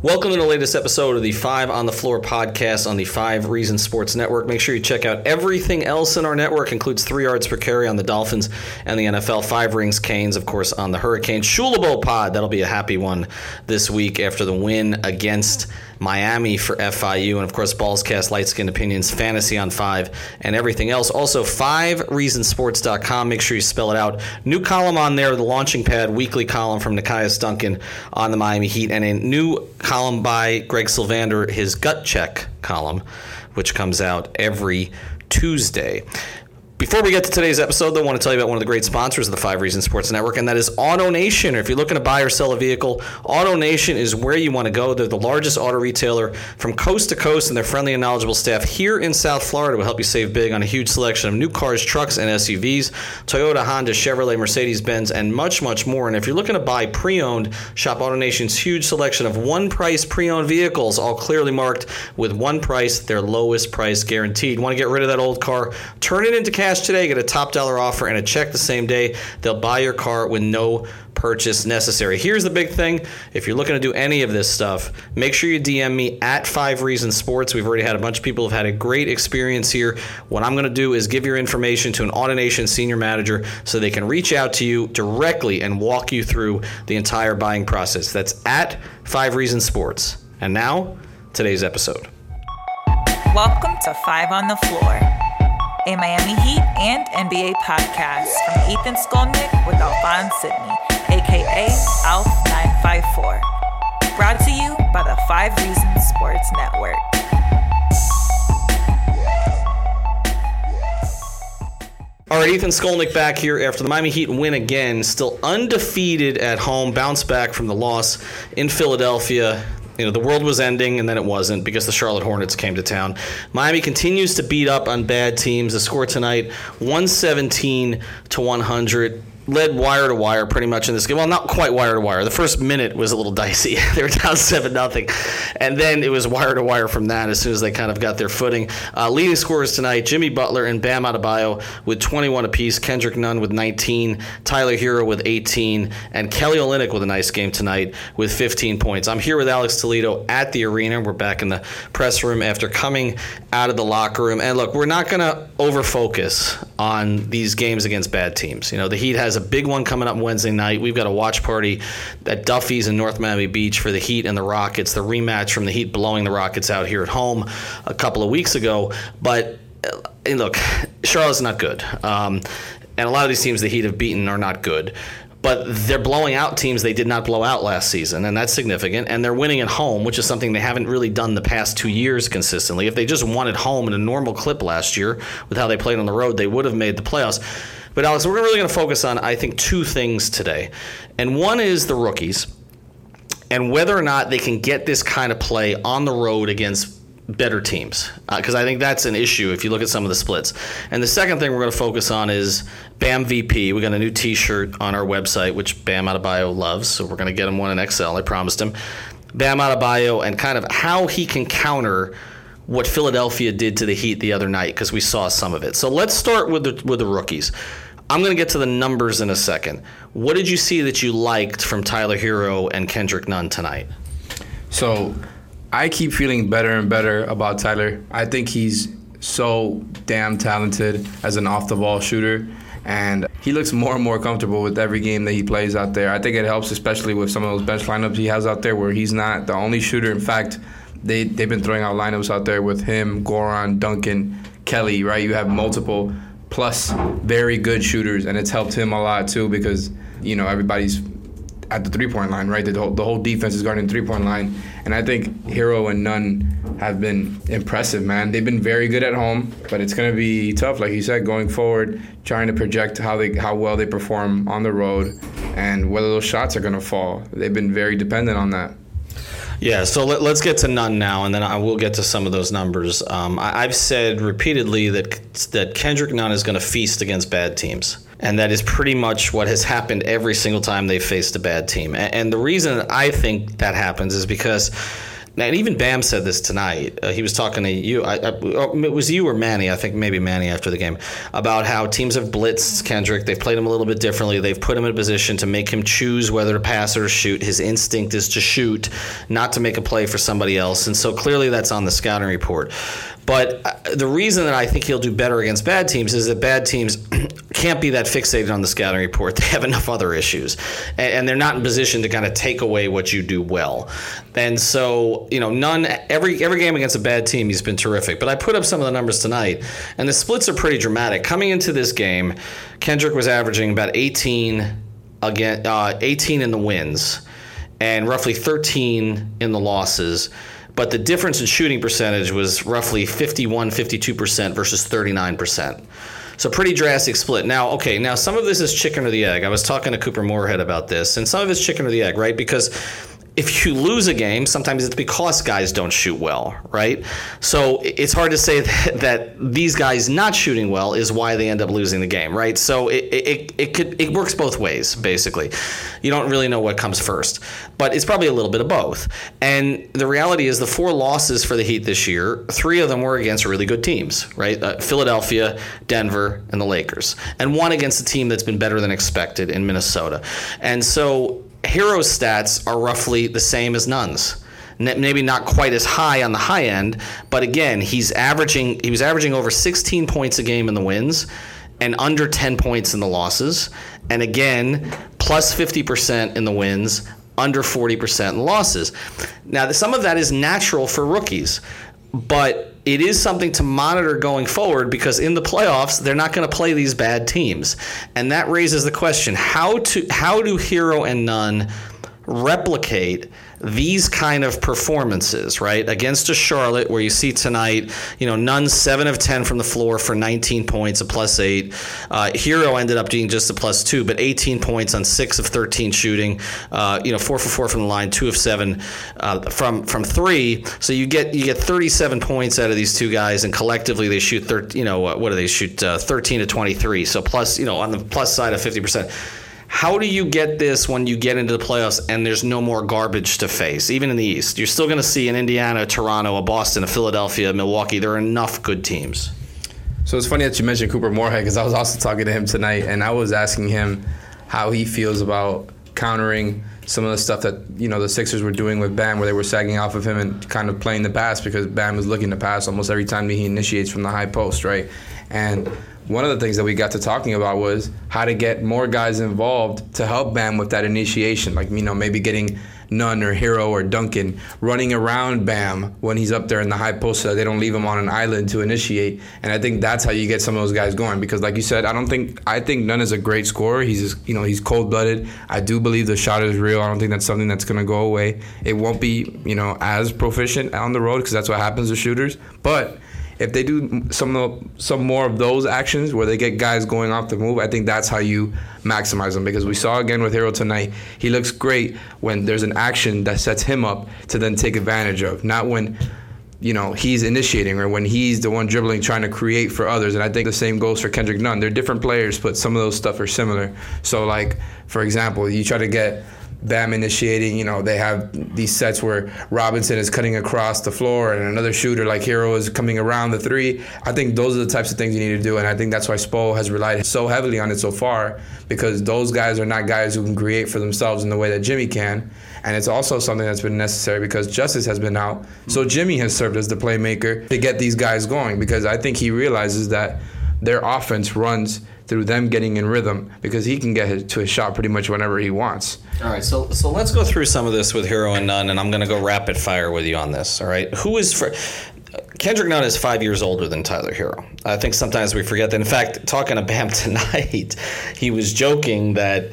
Welcome to the latest episode of the Five on the Floor podcast on the Five Reasons Sports Network. Make sure you check out everything else in our network, includes three yards per carry on the Dolphins and the NFL, five rings canes, of course, on the Hurricane Hurricanes. Shulabo pod, that'll be a happy one this week after the win against Miami for FIU, and of course, Ballscast, Light Skin Opinions, Fantasy on Five, and everything else. Also, 5reasonsports.com. Make sure you spell it out. New column on there, the launching pad weekly column from Nekias Duncan on the Miami Heat, and a new column by Greg Sylvander, his gut check column, which comes out every Tuesday. Before we get to today's episode, though, I want to tell you about one of the great sponsors of the Five Reasons Sports Network, and that is AutoNation. If you're looking to buy or sell a vehicle, AutoNation is where you want to go. They're the largest auto retailer from coast to coast, and their friendly and knowledgeable staff here in South Florida will help you save big on a huge selection of new cars, trucks, and SUVs Toyota, Honda, Chevrolet, Mercedes Benz, and much, much more. And if you're looking to buy pre owned, shop AutoNation's huge selection of one price pre owned vehicles, all clearly marked with one price, their lowest price guaranteed. Want to get rid of that old car? Turn it into cash today. Get a top dollar offer and a check the same day. They'll buy your car with no purchase necessary. Here's the big thing if you're looking to do any of this stuff, make sure you DM me at Five Reasons Sports. We've already had a bunch of people who've had a great experience here. What I'm going to do is give your information to an AutoNation senior manager so they can reach out to you directly and walk you through the entire buying process. That's at Five Reasons Sports. And now, today's episode. Welcome to Five on the Floor, a Miami Heat and NBA podcast from Ethan Skolnick with Alphonse Sydney, aka ALF954. Brought to you by the Five Reasons Sports Network. All right, Ethan Skolnick back here after the Miami Heat win again, still undefeated at home, bounce back from the loss in Philadelphia. You know, the world was ending and then it wasn't because the Charlotte Hornets came to town. Miami continues to beat up on bad teams. The score tonight 117 to 100 led wire to wire pretty much in this game. Well, not quite wire to wire. The first minute was a little dicey. they were down seven nothing, and then it was wire to wire from that. As soon as they kind of got their footing, uh, leading scorers tonight: Jimmy Butler and Bam Adebayo with 21 apiece, Kendrick Nunn with 19, Tyler Herro with 18, and Kelly Olynyk with a nice game tonight with 15 points. I'm here with Alex Toledo at the arena. We're back in the press room after coming out of the locker room. And look, we're not going to over focus on these games against bad teams. You know, the Heat has a big one coming up Wednesday night. We've got a watch party at Duffy's in North Miami Beach for the Heat and the Rockets, the rematch from the Heat blowing the Rockets out here at home a couple of weeks ago. But uh, look, Charlotte's not good. Um, and a lot of these teams the Heat have beaten are not good but they're blowing out teams they did not blow out last season, and that's significant. And they're winning at home, which is something they haven't really done the past two years consistently. If they just won at home in a normal clip last year with how they played on the road, they would have made the playoffs. But Alex, we're really going to focus on, I think, two things today. And one is the rookies and whether or not they can get this kind of play on the road against better teams because uh, I think that's an issue if you look at some of the splits. And the second thing we're going to focus on is Bam VP. We got a new T-shirt on our website, which Bam Adebayo loves, so we're going to get him one in XL. I promised him. Bam Adebayo and kind of how he can counter what Philadelphia did to the Heat the other night because we saw some of it. So let's start with the with the rookies. I'm going to get to the numbers in a second. What did you see that you liked from Tyler Herro and Kendrick Nunn tonight? So I keep feeling better and better about Tyler. I think he's so damn talented as an off the ball shooter. And he looks more and more comfortable with every game that he plays out there. I think it helps, especially with some of those bench lineups he has out there where he's not the only shooter. In fact, they, they've been throwing out lineups out there with him, Goran, Duncan, Kelly, right? You have multiple plus very good shooters, and it's helped him a lot too because, you know, everybody's at the three point line, right? The whole, the whole defense is guarding the three point line. And I think Herro and Nunn have been impressive, man. They've been very good at home, but it's to be tough, like you said, going forward, trying to project how they how well they perform on the road and whether those shots are to fall. They've been very dependent on that. Yeah, so let, us get to Nunn now, and then I will get to some of those numbers. Um, I, have said repeatedly that that Kendrick Nunn is going to feast against bad teams. And that is pretty much what has happened every single time they've faced a bad team. And, and the reason I think that happens is because and even Bam said this tonight. Uh, he was talking to you. I, I, oh, it was you or Manny. I think maybe Manny after the game about how teams have blitzed Kendrick. They've played him a little bit differently. They've put him in a position to make him choose whether to pass or shoot. His instinct is to shoot, not to make a play for somebody else. And so clearly that's on the scouting report. But uh, the reason that I think he'll do better against bad teams is that bad teams can't be that fixated on the scouting report. They have enough other issues, and, they're not in position to kind of take away what you do well. And so, you know, Nunn every every game against a bad team, he's been terrific. But I put up some of the numbers tonight, and the splits are pretty dramatic. Coming into this game, Kendrick was averaging about 18 again, uh, 18 in the wins, and roughly 13 in the losses but the difference in shooting percentage was roughly 51, 52% versus 39%. So pretty drastic split. Now, okay, now some of this is chicken or the egg. I was talking to Couper Moorhead about this, and some of it's chicken or the egg, right? Because if you lose a game, sometimes it's because guys don't shoot well, right? So it's hard to say that, that these guys not shooting well is why they end up losing the game, right? So it, it, it could it works both ways, basically. You don't really know what comes first, but it's probably a little bit of both. And the reality is, the four losses for the Heat this year, three of them were against really good teams, right? Uh, Philadelphia, Denver, and the Lakers, and one against a team that's been better than expected in Minnesota. And so Herro's stats are roughly the same as Nunn's. Maybe not quite as high on the high end, but again, he's averaging. He was averaging over 16 points a game in the wins, and under 10 points in the losses. And again, plus 50% in the wins, under 40% in losses. Now, some of that is natural for rookies, but it is something to monitor going forward because in the playoffs they're not going to play these bad teams, and that raises the question: how to how do Herro and Nunn replicate? These kind of performances, right, against a Charlotte where you see tonight, you know, Nunn seven of ten from the floor for 19 points, a plus eight. Uh, Herro ended up being just a plus two, but 18 points on six of 13 shooting. Uh, you know, four for four from the line, two of seven uh, from from three. So you get you get 37 points out of these two guys, and collectively they shoot 13. You know, what do they shoot? Uh, 13 to 23. So plus, you know, on the plus side of 50 percent how do you get this when you get into the playoffs and there's no more garbage to face, even in the East? You're still going to see an Indiana, a Toronto, a Boston, a Philadelphia, a Milwaukee. There are enough good teams. So it's funny that you mentioned Couper Moorhead because I was also talking to him tonight and I was asking him how he feels about countering some of the stuff that you know the Sixers were doing with Bam, where they were sagging off of him and kind of playing the pass because Bam was looking to pass almost every time he initiates from the high post, right? And one of the things that we got to talking about was how to get more guys involved to help Bam with that initiation. Like, you know, maybe getting Nunn or Herro or Duncan running around Bam when he's up there in the high post so they don't leave him on an island to initiate. And I think that's how you get some of those guys going because like you said, I don't think I think Nunn is a great scorer. He's just, you know, he's cold-blooded. I do believe the shot is real. I don't think that's something that's going to go away. It won't be, you know, as proficient on the road because that's what happens to shooters, but if they do some of the, some more of those actions where they get guys going off the move, I think that's how you maximize them. Because we saw again with Herro tonight, he looks great when there's an action that sets him up to then take advantage of, not when you know he's initiating or when he's the one dribbling trying to create for others. And i think the same goes for kendrick nunn. They're different players but some of those stuff are similar. So like for example you try to get Bam initiating. You know, they have these sets where Robinson is cutting across the floor and another shooter like Herro is coming around the three. I think those are the types of things you need to do, and I think that's why Spo has relied so heavily on it so far because those guys are not guys who can create for themselves in the way that Jimmy can. And it's also something that's been necessary because Justice has been out. So Jimmy has served as the playmaker to get these guys going because I think he realizes that their offense runs through them getting in rhythm because he can get to a shot pretty much whenever he wants. All right, so so let's go through some of this with Herro and Nunn, and I'm going to go rapid fire with you on this. All right, who is for? Kendrick Nunn is five years older than Tyler Herro. I think sometimes we forget that. In fact, talking to Bam tonight, he was joking that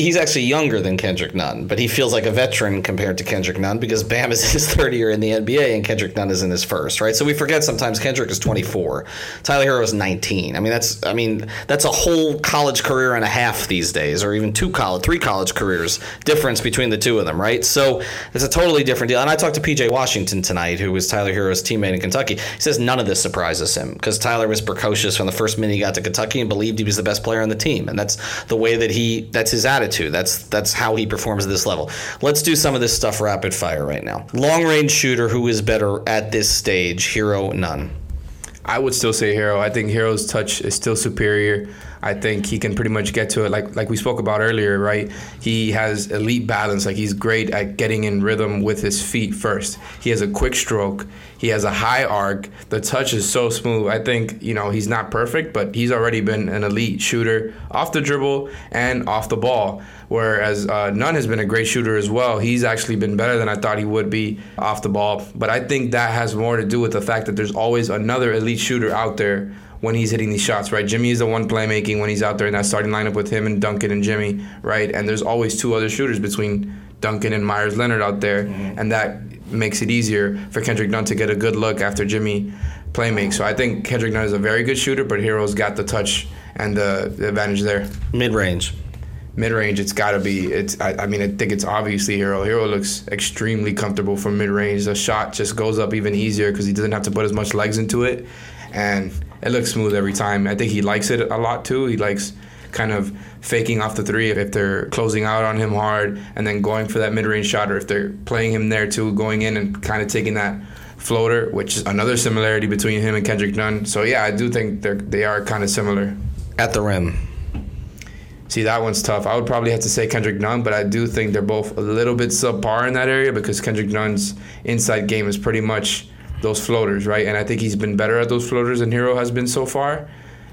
he's actually younger than Kendrick Nunn, but he feels like a veteran compared to Kendrick Nunn because Bam is his third year in the NBA and Kendrick Nunn is in his first, right? So we forget sometimes Kendrick is 24, Tyler Herro is 19. I mean, that's I mean that's a whole college career and a half these days, or even two college, three college careers difference between the two of them, right? So it's a totally different deal. And I talked to PJ Washington tonight, who was Tyler Herro's teammate in Kentucky. He says none of this surprises him because Tyler was precocious from the first minute he got to Kentucky and believed he was the best player on the team, and that's the way that he that's his attitude. That's that's how he performs at this level. Let's do some of this stuff rapid fire right now. Long range shooter who is better at this stage, Herro, Nunn. I would still say Herro. I think Herro's touch is still superior. I think he can pretty much get to it like like we spoke about earlier, right? He has elite balance. Like he's great at getting in rhythm with his feet first. He has a quick stroke. He has a high arc. The touch is so smooth. I think, you know, he's not perfect, but he's already been an elite shooter off the dribble and off the ball. Whereas uh, Nunn has been a great shooter as well. He's actually been better than I thought he would be off the ball. But I think that has more to do with the fact that there's always another elite shooter out there when he's hitting these shots, right? Jimmy is the one playmaking when he's out there in that starting lineup with him and Duncan and Jimmy, right? And there's always two other shooters between Duncan and Meyers Leonard out there, mm-hmm. and that makes it easier for Kendrick Nunn to get a good look after Jimmy playmakes. So I think Kendrick Nunn is a very good shooter, but Herro's got the touch and the, the advantage there. Mid range. Mid range, it's got to be. It's. I, I, mean, I think it's obviously Herro. Herro looks extremely comfortable from mid range. The shot just goes up even easier because he doesn't have to put as much legs into it, and it looks smooth every time. I think he likes it a lot too. He likes kind of faking off the three if they're closing out on him hard and then going for that mid-range shot or if they're playing him there too going in and kind of taking that floater which is another similarity between him and Kendrick Nunn so yeah I do think they're they are kind of similar at the rim See, that one's tough. I would probably have to say Kendrick Nunn, but I do think they're both a little bit subpar in that area because Kendrick Nunn's inside game is pretty much those floaters, right? And I think he's been better at those floaters than Herro has been so far.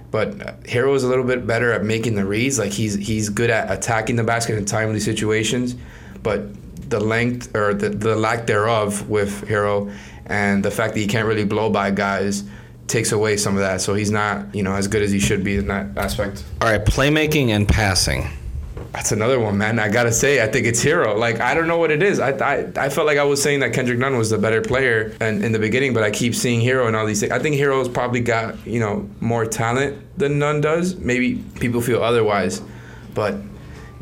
But uh, Herro is a little bit better at making the reads. Like he's he's good at attacking the basket in timely situations, but the length or the, the lack thereof with Herro and the fact that he can't really blow by guys takes away some of that. So he's not, you know, as good as he should be in that aspect. All right, playmaking and passing. That's another one, man. I gotta say, I think it's Herro. Like I don't know what it is. I I, I felt like I was saying that Kendrick Nunn was the better player and in the beginning, but I keep seeing Herro and all these things. I think Herro's probably got you know more talent than Nunn does. Maybe people feel otherwise, but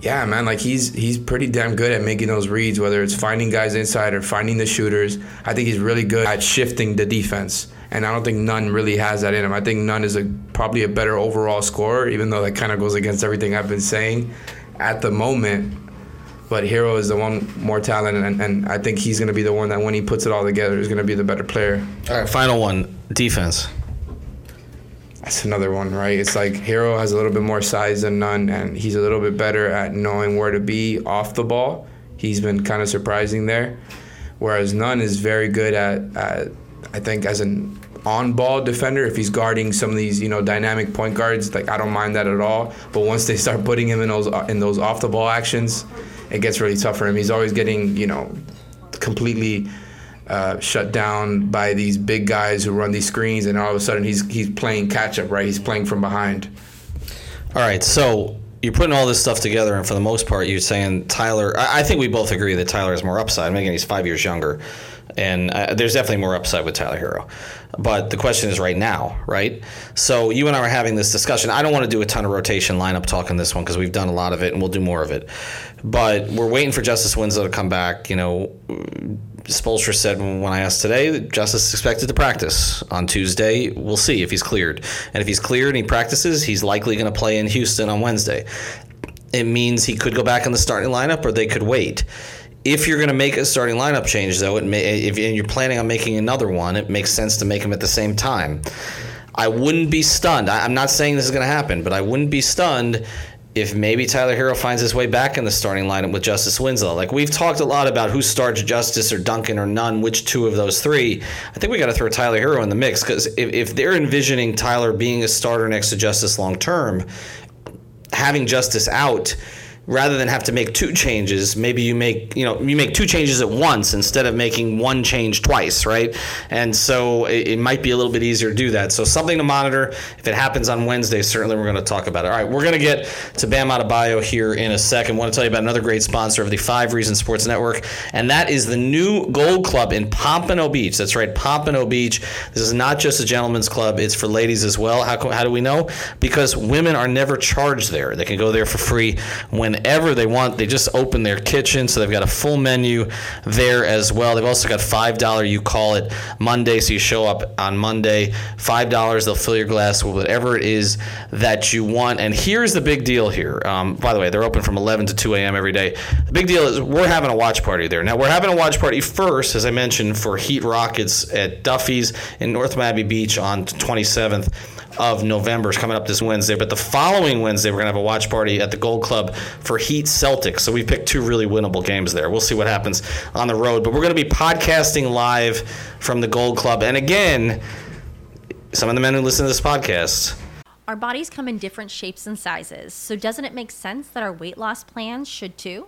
yeah, man, like he's he's pretty damn good at making those reads, whether it's finding guys inside or finding the shooters. I think he's really good at shifting the defense, and I don't think Nunn really has that in him. I think Nunn is a probably a better overall scorer, even though that kind of goes against everything I've been saying at the moment. But Herro is the one more talent, and, and I think he's going to be the one that when he puts it all together is going to be the better player. All right, final one defense. That's another one, right? It's like Herro has a little bit more size than Nunn, and he's a little bit better at knowing where to be off the ball. He's been kind of surprising there. Whereas Nunn is very good at, at I think, as an on ball defender if he's guarding some of these you know dynamic point guards like I don't mind that at all but once they start putting him in those in those off the ball actions it gets really tough for him he's always getting you know completely uh, shut down by these big guys who run these screens and all of a sudden he's he's playing catch up right he's playing from behind all right so you're putting all this stuff together, and for the most part, you're saying Tyler. I, I think we both agree that Tyler is more upside. Again, he's five years younger, and uh, there's definitely more upside with Tyler Herro. But the question is right now, right? So you and I are having this discussion. I don't want to do a ton of rotation lineup talk on this one because we've done a lot of it, and we'll do more of it. But we're waiting for Justice Winslow to come back. You know, Spoelstra said when I asked today, Justice is expected to practice on Tuesday. We'll see if he's cleared. And if he's cleared and he practices, he's likely going to play in Houston on Wednesday. It means he could go back in the starting lineup or they could wait. If you're going to make a starting lineup change, though, it may, if and you're planning on making another one, it makes sense to make them at the same time. I wouldn't be stunned. I'm not saying this is going to happen, but I wouldn't be stunned if maybe Tyler Herro finds his way back in the starting lineup with Justice Winslow. Like we've talked a lot about who starts Justice or Duncan or Nunn, which two of those three. I think we got to throw Tyler Herro in the mix because if, if they're envisioning Tyler being a starter next to Justice long term, having Justice out rather than have to make two changes, maybe you make you know you make two changes at once instead of making one change twice, right? And so it, it might be a little bit easier to do that. So something to monitor. If it happens on Wednesday, certainly we're going to talk about it. All right, we're going to get to Bam Adebayo here in a second. I want to tell you about another great sponsor of the Five Reasons Sports Network, and that is the new Gold Club in Pompano Beach. That's right, Pompano Beach. This is not just a gentleman's club; it's for ladies as well. How, how do we know? Because women are never charged there. They can go there for free whenever they want. They just open their kitchen, so they've got a full menu there as well. They've also got five dollar. You call it Monday, so you show up on Monday. Five dollars. They'll fill your glass with whatever it is that you want. And here's the big deal here. Um, by the way, they're open from 11 to 2 a.m. every day. The big deal is we're having a watch party there. Now we're having a watch party first, as I mentioned, for Heat Rockets at Duffy's in North Miami Beach on 27th of November is coming up this Wednesday. But the following Wednesday, we're going to have a watch party at the Gold Club for Heat Celtics. So we picked two really winnable games there. We'll see what happens on the road. But we're going to be podcasting live from the Gold Club. And again, some of the men who listen to this podcast. Our bodies come in different shapes and sizes, so doesn't it make sense that our weight loss plans should too?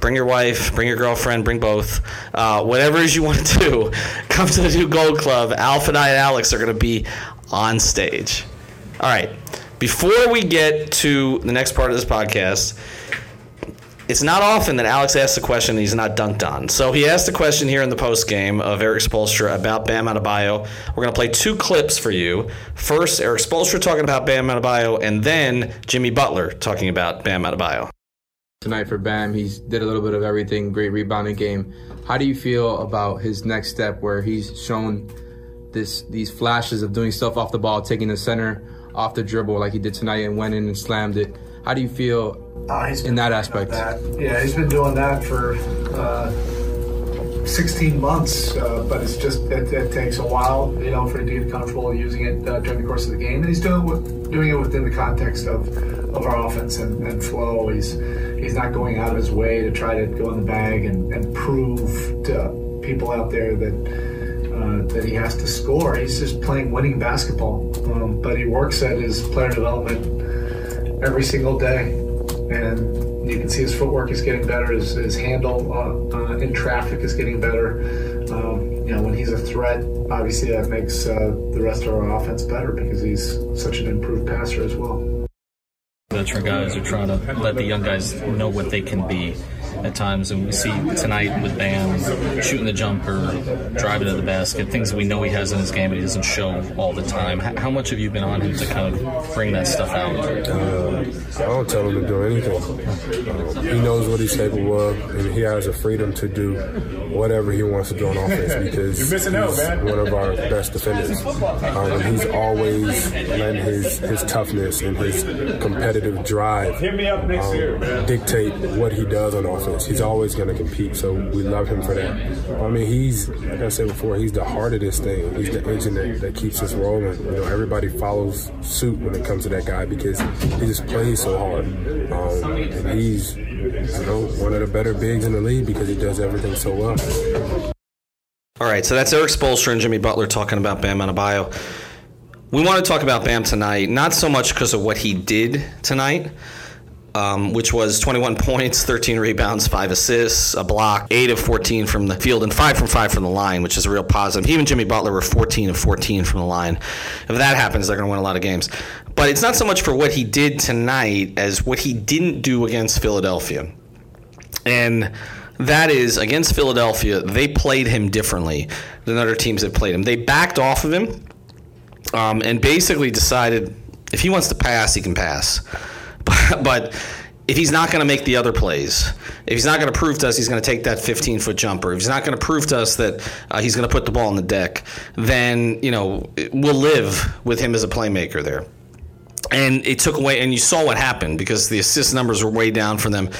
Bring your wife, bring your girlfriend, bring both. Uh, whatever it is you want to do, come to the new Gold Club. Alf and I and Alex are going to be on stage. All right. Before we get to the next part of this podcast, it's not often that Alex asks a question and he's not dunked on. So he asked a question here in the post game of Erik Spoelstra about Bam Adebayo. We're going to play two clips for you. First, Erik Spoelstra talking about Bam Adebayo, and then Jimmy Butler talking about Bam Adebayo. Tonight for Bam, he did a little bit of everything. Great rebounding game. How do you feel about his next step, where he's shown this these flashes of doing stuff off the ball, taking the center off the dribble like he did tonight, and went in and slammed it? How do you feel uh, in that aspect? That. Yeah, he's been doing that for uh, 16 months, uh, but it's just it, it, takes a while, you know, for him to get comfortable using it uh, during the course of the game. And he's doing it, doing it within the context of, of our offense and, and flow. He's he's not going out of his way to try to go in the bag and, and prove to people out there that. Uh, that he has to score. He's just playing winning basketball, um, but he works at his player development every single day. And you can see his footwork is getting better, his, his handle uh, uh, in traffic is getting better. Um, you know, when he's a threat, obviously that makes uh, the rest of our offense better because he's such an improved passer as well. Veteran guys are trying to let the young guys know what they can be at times, and we see tonight with Bam shooting the jumper, driving to the basket, things that we know he has in his game, but he doesn't show all the time. How much have you been on him to kind of bring that stuff out? Uh, I don't tell him to do anything. Uh, he knows what he's capable of, and he has the freedom to do whatever he wants to do on offense because he's one of our best defenders. Um, he's always letting his, his toughness and his competitive drive um, dictate what he does on offense He's always going to compete, so we love him for that. I mean, he's like I said before, he's the heart of this thing. He's the engine that, that keeps us rolling. You know, everybody follows suit when it comes to that guy because he just plays so hard, um, and he's you know one of the better bigs in the league because he does everything so well. All right, so that's Erik Spoelstra and Jimmy Butler talking about Bam Adebayo. We want to talk about Bam tonight, not so much because of what he did tonight, um, which was 21 points, 13 rebounds, 5 assists, a block, 8 of 14 from the field, and 5 from 5 from the line, which is a real positive. He and Jimmy Butler were 14 of 14 from the line. If that happens, they're going to win a lot of games. But it's not so much for what he did tonight as what he didn't do against Philadelphia. And That is against Philadelphia. They played him differently than other teams that played him. They backed off of him um, and basically decided if he wants to pass, he can pass. but if he's not going to make the other plays, if he's not going to prove to us he's going to take that 15 foot jumper, if he's not going to prove to us that uh, he's going to put the ball on the deck, then you know we'll live with him as a playmaker there. And it took away, and you saw what happened because the assist numbers were way down for them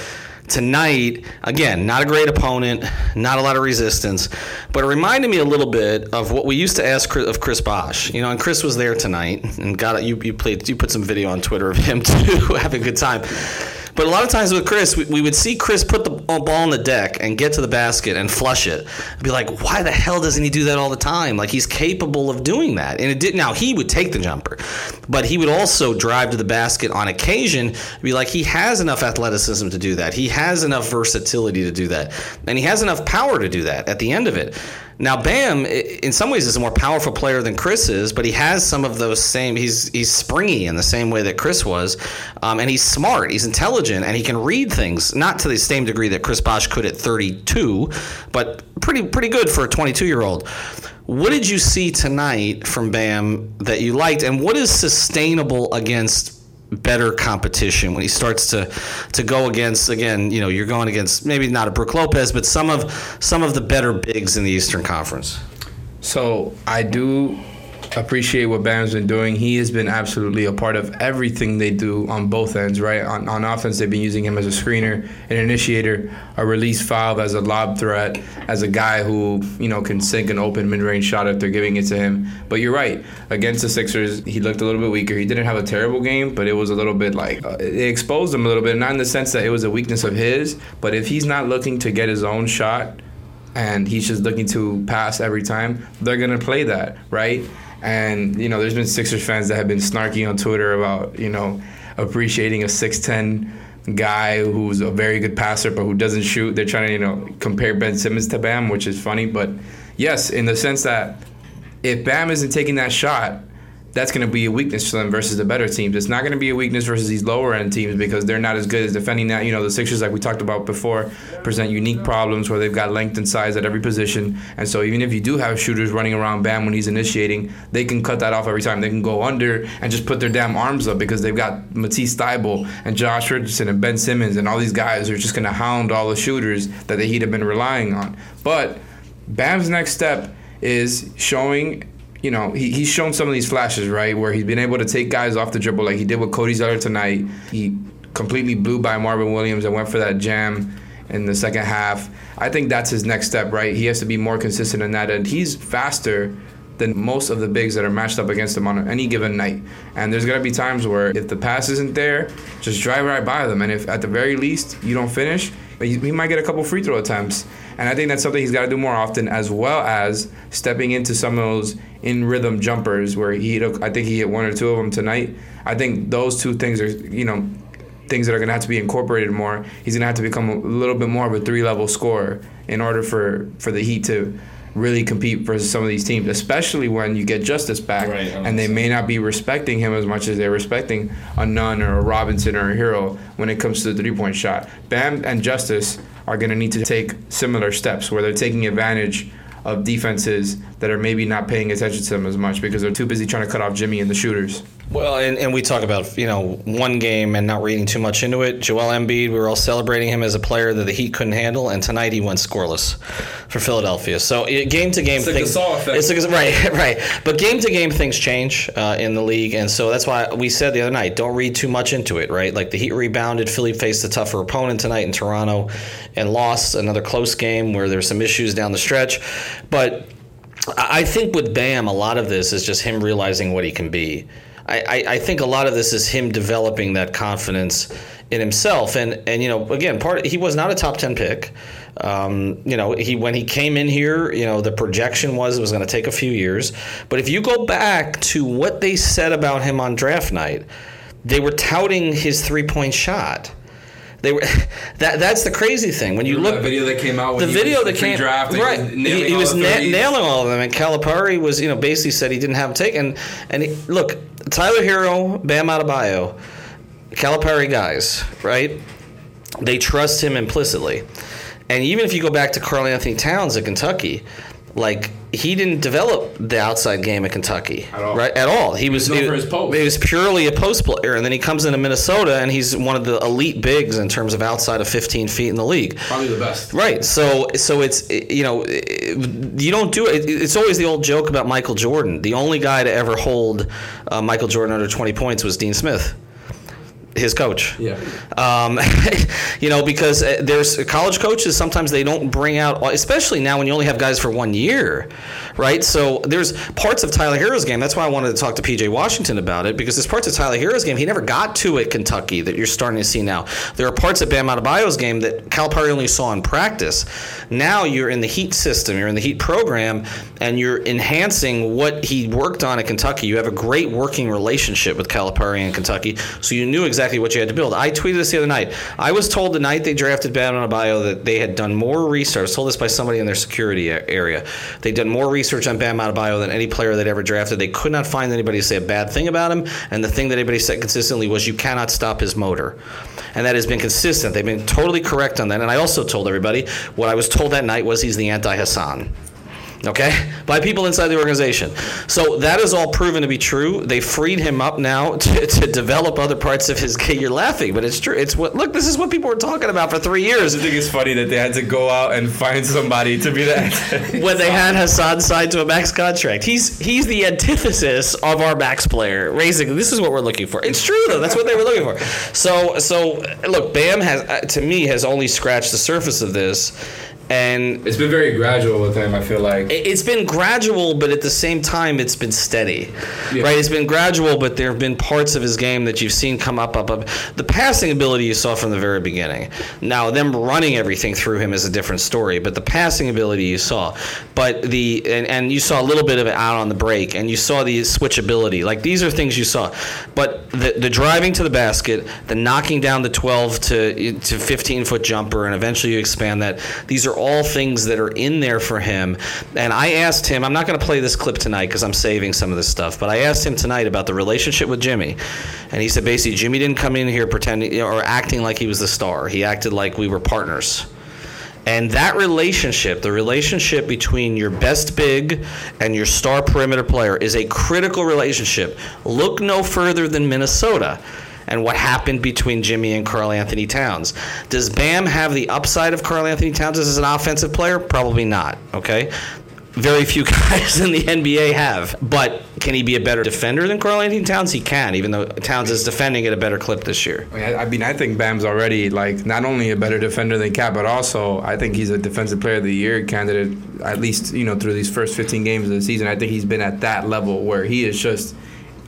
tonight, again, not a great opponent, not a lot of resistance, but it reminded me a little bit of what we used to ask of Chris Bosh. You know, and Chris was there tonight and got it. You, you played, you put some video on Twitter of him too, having a good time. But a lot of times with Chris, we, we, would see Chris put the ball on the deck and get to the basket and flush it. I'd be like, why the hell doesn't he do that all the time? Like he's capable of doing that. And it did. Now he would take the jumper, but he would also drive to the basket on occasion. Be like, he has enough athleticism to do that. He has enough versatility to do that, and he has enough power to do that. At the end of it. Now, Bam, in some ways, is a more powerful player than Chris is, but he has some of those same. He's he's springy in the same way that Chris was, um, and he's smart. He's intelligent, and he can read things. Not to the same degree that Chris Bosh could at 32, but pretty pretty good for a 22 year old. What did you see tonight from Bam that you liked, and what is sustainable against better competition when he starts to to go against again you know you're going against maybe not a Brook Lopez but some of some of the better bigs in the Eastern Conference. So I do appreciate what Bam's been doing. He has been absolutely a part of everything they do on both ends, right? On, on offense, they've been using him as a screener, an initiator, a release valve as a lob threat, as a guy who, you know, can sink an open mid range shot if they're giving it to him. But you're right. Against the Sixers, he looked a little bit weaker. He didn't have a terrible game, but it was a little bit like, uh, it exposed him a little bit, not in the sense that it was a weakness of his, but if he's not looking to get his own shot, and he's just looking to pass every time, they're going to play that, right? And you know, there's been Sixers fans that have been snarky on Twitter about you know appreciating a 6'10 guy who's a very good passer but who doesn't shoot. They're trying to you know compare Ben Simmons to Bam, which is funny. But yes, in the sense that if Bam isn't taking that shot, that's going to be a weakness for them versus the better teams. It's not going to be a weakness versus these lower end teams because they're not as good as defending that. You know, the Sixers, like we talked about before, present unique problems where they've got length and size at every position. And so even if you do have shooters running around Bam when he's initiating, they can cut that off every time. They can go under and just put their damn arms up because they've got Matisse Thybulle and Josh Richardson and Ben Simmons and all these guys who are just going to hound all the shooters that the Heat have been relying on. But Bam's next step is showing you know, he, he's shown some of these flashes, right, where he's been able to take guys off the dribble, like he did with Cody Zeller tonight. He completely blew by Marvin Williams and went for that jam in the second half. I think that's his next step, right? He has to be more consistent in that, and he's faster than most of the bigs that are matched up against him on any given night. And there's gonna be times where if the pass isn't there, just drive right by them. And if at the very least you don't finish, he might get a couple free throw attempts. And I think that's something he's got to do more often, as well as stepping into some of those in rhythm jumpers where he hit, I think he hit one or two of them tonight. I think those two things are, you know, things that are going to have to be incorporated more. He's going to have to become a little bit more of a three level scorer in order for, for the Heat to really compete versus some of these teams, especially when you get Justice back right, and they may not be respecting him as much as they're respecting a Nunn or a Robinson or a Herro when it comes to the three point shot. Bam and Justice are going to need to take similar steps where they're taking advantage of defenses that are maybe not paying attention to them as much because they're too busy trying to cut off Jimmy and the shooters. Well, and, and we talk about you know one game and not reading too much into it. Joel Embiid, we were all celebrating him as a player that the Heat couldn't handle, and tonight he went scoreless for Philadelphia. So game to game, things, it's a, right, right. But game to game, things change uh, in the league, and so that's why we said the other night, don't read too much into it. Right, like the Heat rebounded, Philly faced a tougher opponent tonight in Toronto, and lost another close game where there's some issues down the stretch, but. I think with Bam, a lot of this is just him realizing what he can be. I, I, think a lot of this is him developing that confidence in himself. And and you know, again, part he was not a top ten pick. Um, you know, he when he came in here, you know, the projection was it was going to take a few years. But if you go back to what they said about him on draft night, they were touting his three point shot. They were that. That's the crazy thing when you Remember look. The video that came out. the video that came draft, right. He, he was na- nailing all of them, and Calipari was you know basically said he didn't have a take. And and he, look, Tyler Herro, Bam Adebayo, Calipari guys, right? They trust him implicitly. And even if you go back to Karl Anthony Towns at Kentucky, like he didn't develop the outside game at Kentucky, At all. right? At all. He was he, he was purely a post player, and then he comes into Minnesota, and he's one of the elite bigs in terms of outside of 15 feet in the league. Probably the best. Right. So so it's you know you don't do it. It's always the old joke about Michael Jordan. The only guy to ever hold uh, Michael Jordan under 20 points was Dean Smith. His coach. Yeah. Um, you know, because uh, there's college coaches, sometimes they don't bring out, especially now when you only have guys for one year, right? So there's parts of Tyler Herro's game. That's why I wanted to talk to PJ Washington about it, because there's parts of Tyler Herro's game he never got to at Kentucky that you're starting to see now. There are parts of Bam Adebayo's game that Calipari only saw in practice. Now you're in the Heat system, you're in the Heat program, and you're enhancing what he worked on at Kentucky. You have a great working relationship with Calipari in Kentucky, so you knew exactly what you had to build. I tweeted this the other night. I was told the night they drafted Bam Adebayo that they had done more research. I was told this by somebody in their security area. They'd done more research on Bam Adebayo than any player they'd ever drafted. They could not find anybody to say a bad thing about him, and the thing that everybody said consistently was you cannot stop his motor. And that has been consistent. They've been totally correct on that. And I also told everybody what I was told that night was he's the anti Hassan okay, by people inside the organization. So that is all proven to be true. They freed him up now to, to develop other parts of his game. You're laughing, but it's true. It's what look. This is what people were talking about for three years I think it's funny that they had to go out and find somebody to be that. when they had Hassan signed to a max contract. He's he's the antithesis of our max player. Basically, this is what we're looking for. It's true though. That's what they were looking for. So so look, Bam has uh, to me has only scratched the surface of this. And it's been very gradual with him. I feel like it- it's been gradual, but at the same time, it's been steady, Yeah. right? It's been gradual, but there have been parts of his game that you've seen come up, up, up. The passing ability you saw from the very beginning. Now, them running everything through him is a different story, but the passing ability you saw, but the and, and you saw a little bit of it out on the break, and you saw the switchability. Like these are things you saw, but the the driving to the basket, the knocking down the 12 to to 15 foot jumper, and eventually you expand that. These are all things that are in there for him. And I asked him, I'm not going to play this clip tonight because I'm saving some of this stuff, but I asked him tonight about the relationship with Jimmy. And he said basically, Jimmy didn't come in here pretending or acting like he was the star. He acted like we were partners. And that relationship, the relationship between your best big and your star perimeter player, is a critical relationship. Look no further than Minnesota and what happened between Jimmy and Karl Anthony Towns. Does Bam have the upside of Karl Anthony Towns as an offensive player? Probably not. Okay. Very few guys in the NBA have. But can he be a better defender than Karl Anthony Towns? He can, even though Towns is defending at a better clip this year. I mean, I- think Bam's already like not only a better defender than KAT, but also I think he's a defensive player of the year candidate. At least you know through these first 15 games of the season, I think he's been at that level where he is just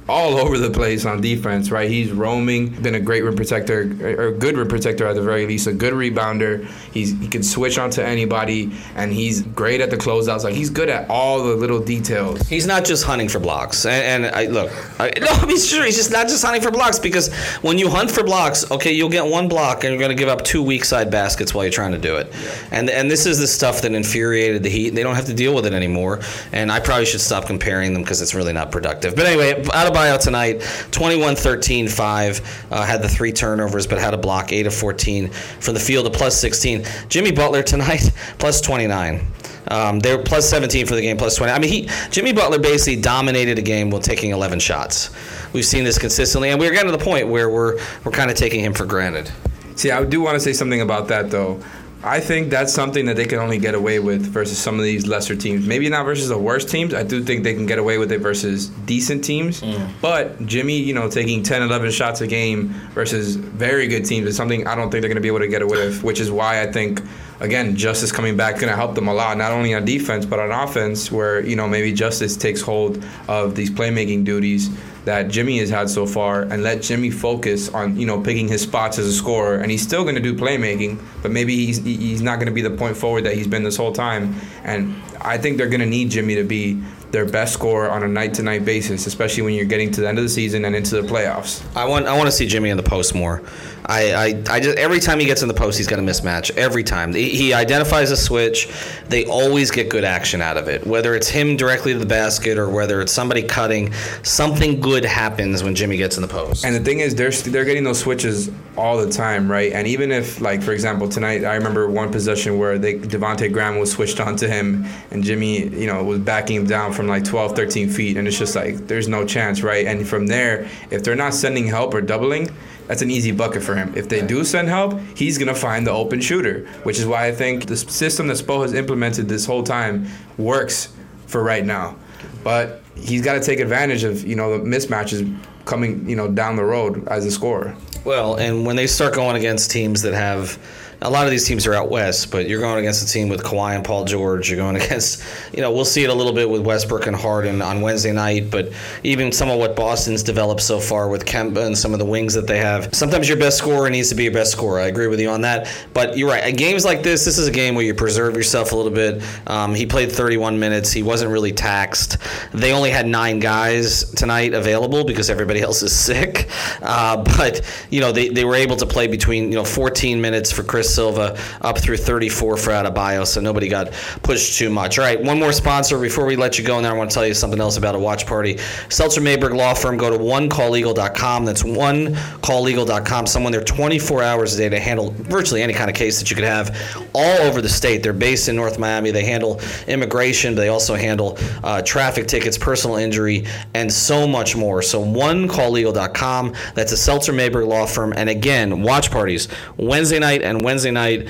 all over the place on defense. Right, he's roaming, been a great rim protector or good rim protector at the very least, a good rebounder. He's he can switch onto anybody, and he's great at the closeouts. Like he's good at all the little details. He's not just hunting for blocks. And, and I look, I, no, I mean, sure, he's just not just hunting for blocks because when you hunt for blocks, okay, you'll get one block and you're going to give up two weak side baskets while you're trying to do it. And and this is the stuff that infuriated the Heat. They don't have to deal with it anymore. And I probably should stop comparing them because it's really not productive. But anyway, Adebayo tonight, 21 13 5, uh, had the three turnovers, but had a block, 8 of 14 from the field, a plus 16. Jimmy Butler tonight, plus 29. Um, they were plus 17 for the game, plus 20. I mean, he Jimmy Butler basically dominated a game while taking 11 shots. We've seen this consistently, and we're getting to the point where we're we're kind of taking him for granted. See, I do want to say something about that though. I think that's something that they can only get away with versus some of these lesser teams. Maybe not versus the worst teams. I do think they can get away with it versus decent teams. But Jimmy, you know, taking 10, 11 shots a game versus very good teams is something I don't think they're going to be able to get away with, which is why I think, again, Justice coming back going to help them a lot, not only on defense, but on offense, where, you know, maybe Justice takes hold of these playmaking duties that Jimmy has had so far and let Jimmy focus on you know picking his spots as a scorer and he's still going to do playmaking but maybe he's he's not going to be the point forward that he's been this whole time and I think they're going to need Jimmy to be their best scorer on a night to night basis, especially when you're getting to the end of the season and into the playoffs. I want I want to see Jimmy in the post more. I, I, I just every time he gets in the post, he's got a mismatch. Every time he, he identifies a switch, they always get good action out of it. Whether it's him directly to the basket or whether it's somebody cutting, something good happens when Jimmy gets in the post. And the thing is, they're they're getting those switches all the time, right? And even if, like, for example, tonight, I remember one possession where they Devonte Graham was switched onto him, and Jimmy, you know, was backing him down from like 12, 13 feet, and it's just like there's no chance, right? And from there, if they're not sending help or doubling that's an easy bucket for him. If they do send help, he's to find the open shooter, which is why I think the system that Spo has implemented this whole time works for right now. But he's got to take advantage of, you know, the mismatches coming, you know, down the road as a scorer. Well, and when they start going against teams that have a lot of these teams are out west, but you're going against a team with Kawhi and Paul George. You're going against, you know, we'll see it a little bit with Westbrook and Harden on Wednesday night, but even some of what Boston's developed so far with Kemba and some of the wings that they have. Sometimes your best scorer needs to be your best scorer. I agree with you on that. But you're right. At games like this, this is a game where you preserve yourself a little bit. Um, he played 31 minutes. He wasn't really taxed. They only had nine guys tonight available because everybody else is sick. Uh, but you know, they, they were able to play between you know 14 minutes for Chris Silva up through 34 for Adebayo, so nobody got pushed too much. All right, one more sponsor before we let you go, and then I want to tell you something else about a watch party. Seltzer Mayberg Law Firm, go to onecalllegal.com. That's onecalllegal.com. Someone there 24 hours a day to handle virtually any kind of case that you could have all over the state. They're based in North Miami. They handle immigration, but they also handle uh, traffic tickets, personal injury, and so much more. So onecalllegal.com. That's a Seltzer Mayberg Law Firm. And again, watch parties Wednesday night and Wednesday night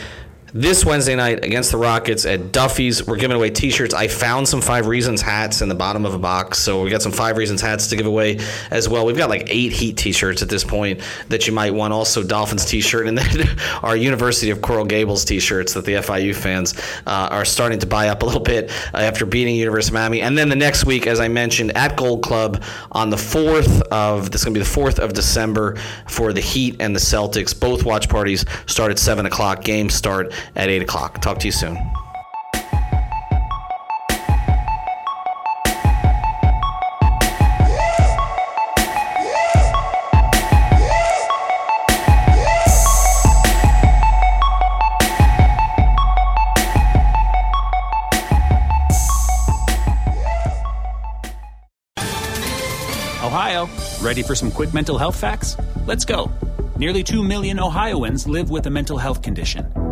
this Wednesday night against the Rockets at Duffy's. We're giving away T-shirts. I found some Five Reasons hats in the bottom of a box, so we got some Five Reasons hats to give away as well. We've got like eight Heat T-shirts at this point that you might want. Also Dolphins T-shirt, and then our University of Coral Gables T-shirts that the FIU fans uh, are starting to buy up a little bit uh, after beating University of Miami. And then the next week, as I mentioned, at Gold Club on the fourth of this is going to be the fourth of December for the Heat and the Celtics. Both watch parties start at seven o'clock. Games start at 8 o'clock. Talk to you soon. Ohio, ready for some quick mental health facts? Let's go. Nearly 2 million Ohioans live with a mental health condition.